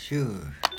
sure.